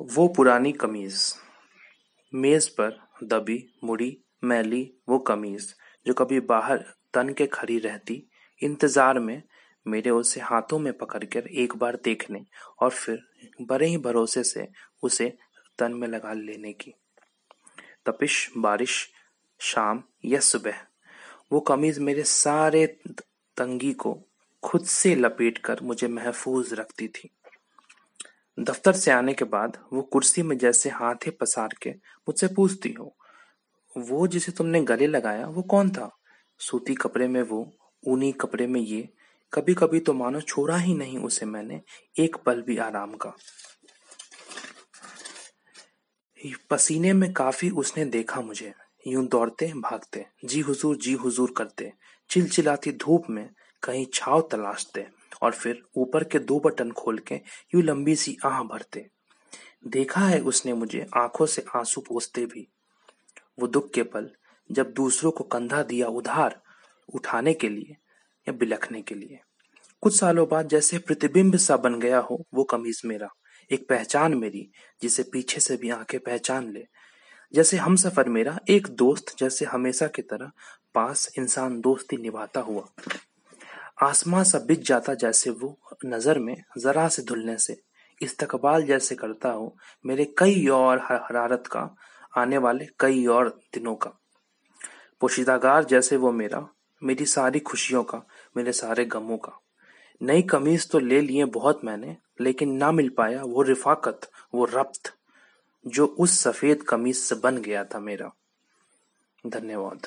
वो पुरानी कमीज। मेज पर दबी, मुड़ी, मैली वो कमीज जो कभी बाहर तन के खड़ी रहती, इंतज़ार में मेरे उसे हाथों में पकड़कर एक बार देखने और फिर बड़े ही भरोसे से उसे तन में लगा लेने की। तपिश, बारिश, शाम या सुबह, वो कमीज मेरे सारे तंगी को खुद से लपेट कर मुझे महफूज रखती थी। दफ्तर से आने के बाद वो कुर्सी में जैसे हाथे पसार के मुझसे पूछती हो, वो जिसे तुमने गले लगाया, वो कौन था? सूती कपड़े में वो, ऊनी कपड़े में ये कभी कभी तो मानो छोड़ा ही नहीं उसे मैंने, एक पल भी आराम का। पसीने में काफ़ी उसने देखा मुझे, यूँ दौड़ते, भागते, जी हुजूर जी हुजूर करते, चिलचिलाती धूप में कहीं छाव तलाशते। और फिर ऊपर के दो बटन खोल के यूँ लंबी सी आह भरते। देखा है उसने मुझे आँखों से आँसू पोसते भी। वो दुख के पल, जब दूसरों को कंधा दिया उधार उठाने के लिए या बिलखने के लिए। कुछ सालों बाद जैसे प्रतिबिंब सा बन गया हो, वो कमीज मेरा, एक पहचान मेरी, जिसे पीछे से भी आँखें पहचान ले। जैसे हम सफ़र मेरा एक दोस्त, जैसे हमेशा की तरह पास इंसान दोस्ती निभाता हुआ। आसमां सा बिज जाता जैसे वो नज़र में जरा से धुलने से। इस्तकबाल जैसे करता हो मेरे कई और हरारत का, आने वाले कई और दिनों का। पोशीदागार जैसे वो मेरा, मेरी सारी खुशियों का, मेरे सारे गमों का। नई कमीज तो ले लिए बहुत मैंने, लेकिन ना मिल पाया वो रिफाकत, वो रब्त, जो उस सफ़ेद कमीज से बन गया था मेरा। धन्यवाद।